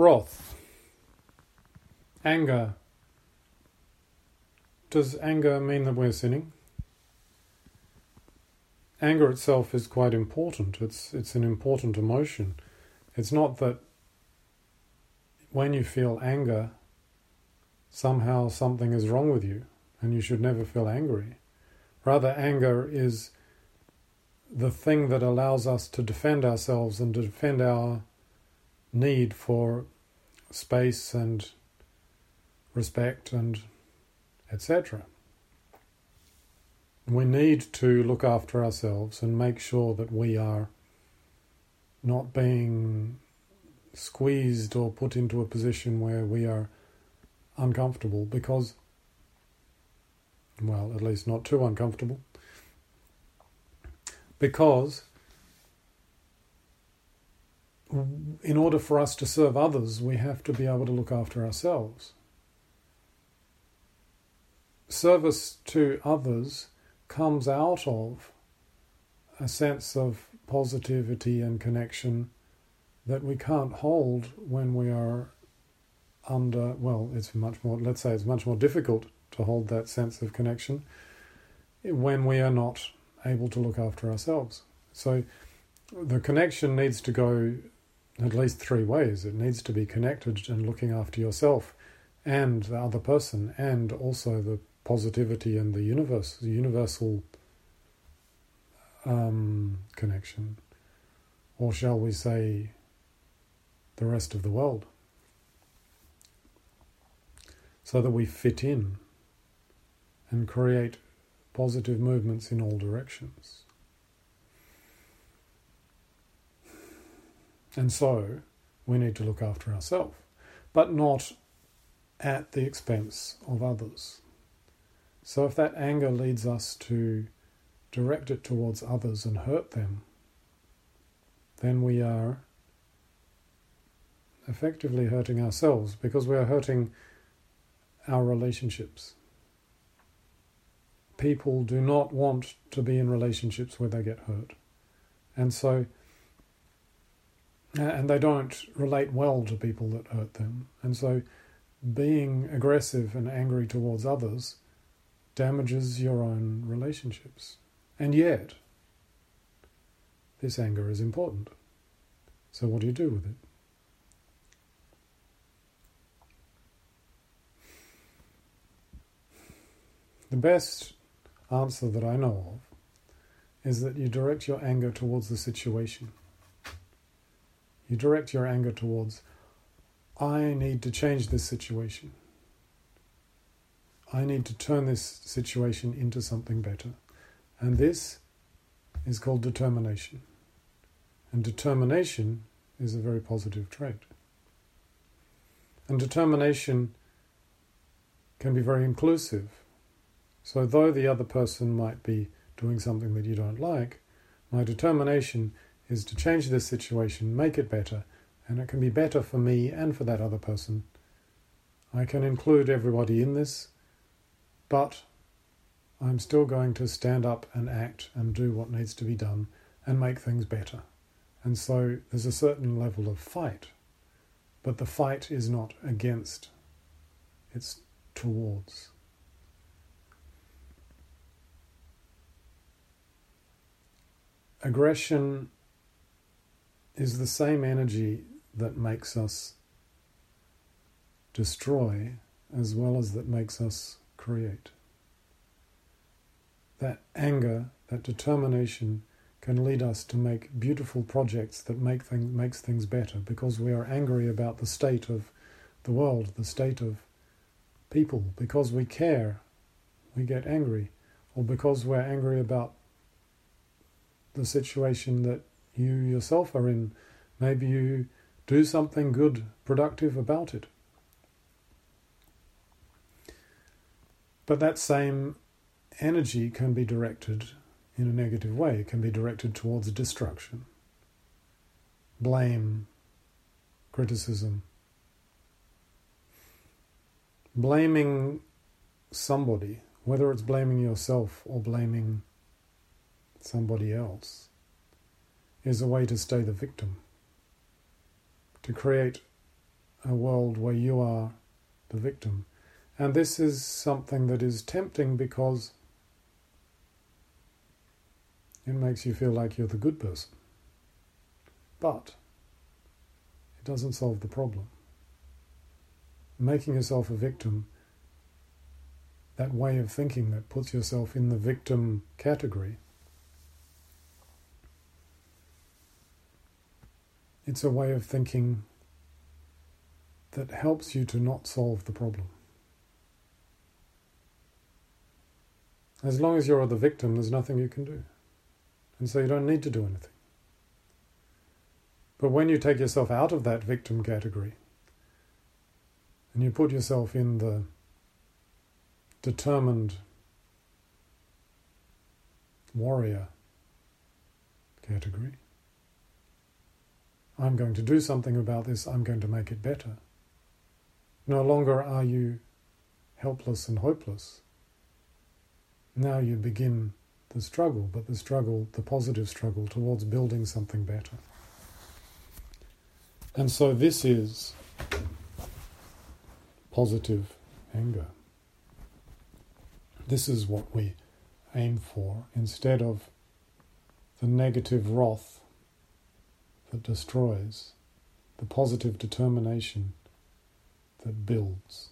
Wrath. Anger. Does anger mean that we're sinning? Anger itself is quite important. It's it's an important emotion. It's not that when you feel anger, somehow something is wrong with you and you should never feel angry. Rather, anger is the thing that allows us to defend ourselves and to defend our need for space and respect and etc. We need to look after ourselves and make sure that we are not being squeezed or put into a position where we are uncomfortable because, well, at least not too uncomfortable, because in order for us to serve others, we have to be able to look after ourselves. Service to others comes out of a sense of positivity and connection that we can't hold when we are under, well, it's much more, let's say it's much more difficult to hold that sense of connection when we are not able to look after ourselves. So the connection needs to go at least three ways. It needs to be connected and looking after yourself and the other person, and also the positivity and the universe, the universal um, connection, or shall we say, the rest of the world, so that we fit in and create positive movements in all directions. And so we need to look after ourselves, but not at the expense of others. So if that anger leads us to direct it towards others and hurt them, then we are effectively hurting ourselves because we are hurting our relationships. People do not want to be in relationships where they get hurt. And so and they don't relate well to people that hurt them. And so being aggressive and angry towards others damages your own relationships. And yet, this anger is important. So, what do you do with it? The best answer that I know of is that you direct your anger towards the situation. You direct your anger towards, I need to change this situation. I need to turn this situation into something better. And this is called determination. And determination is a very positive trait. And determination can be very inclusive. So, though the other person might be doing something that you don't like, my determination is to change this situation, make it better, and it can be better for me and for that other person. I can include everybody in this, but I'm still going to stand up and act and do what needs to be done and make things better. And so there's a certain level of fight, but the fight is not against, it's towards. Aggression is the same energy that makes us destroy as well as that makes us create. That anger, that determination can lead us to make beautiful projects that make things makes things better because we are angry about the state of the world, the state of people, because we care, we get angry, or because we're angry about the situation that you yourself are in. Maybe you do something good, productive about it. But that same energy can be directed in a negative way, it can be directed towards destruction, blame, criticism. Blaming somebody, whether it's blaming yourself or blaming somebody else, is a way to stay the victim, to create a world where you are the victim. And this is something that is tempting because it makes you feel like you're the good person. But it doesn't solve the problem. Making yourself a victim, that way of thinking that puts yourself in the victim category, it's a way of thinking that helps you to not solve the problem. As long as you're the victim, there's nothing you can do. And so you don't need to do anything. But when you take yourself out of that victim category and you put yourself in the determined warrior category, I'm going to do something about this, I'm going to make it better. No longer are you helpless and hopeless. Now you begin the struggle, but the struggle, the positive struggle towards building something better. And so this is positive anger. This is what we aim for instead of the negative wrath that destroys, the positive determination that builds.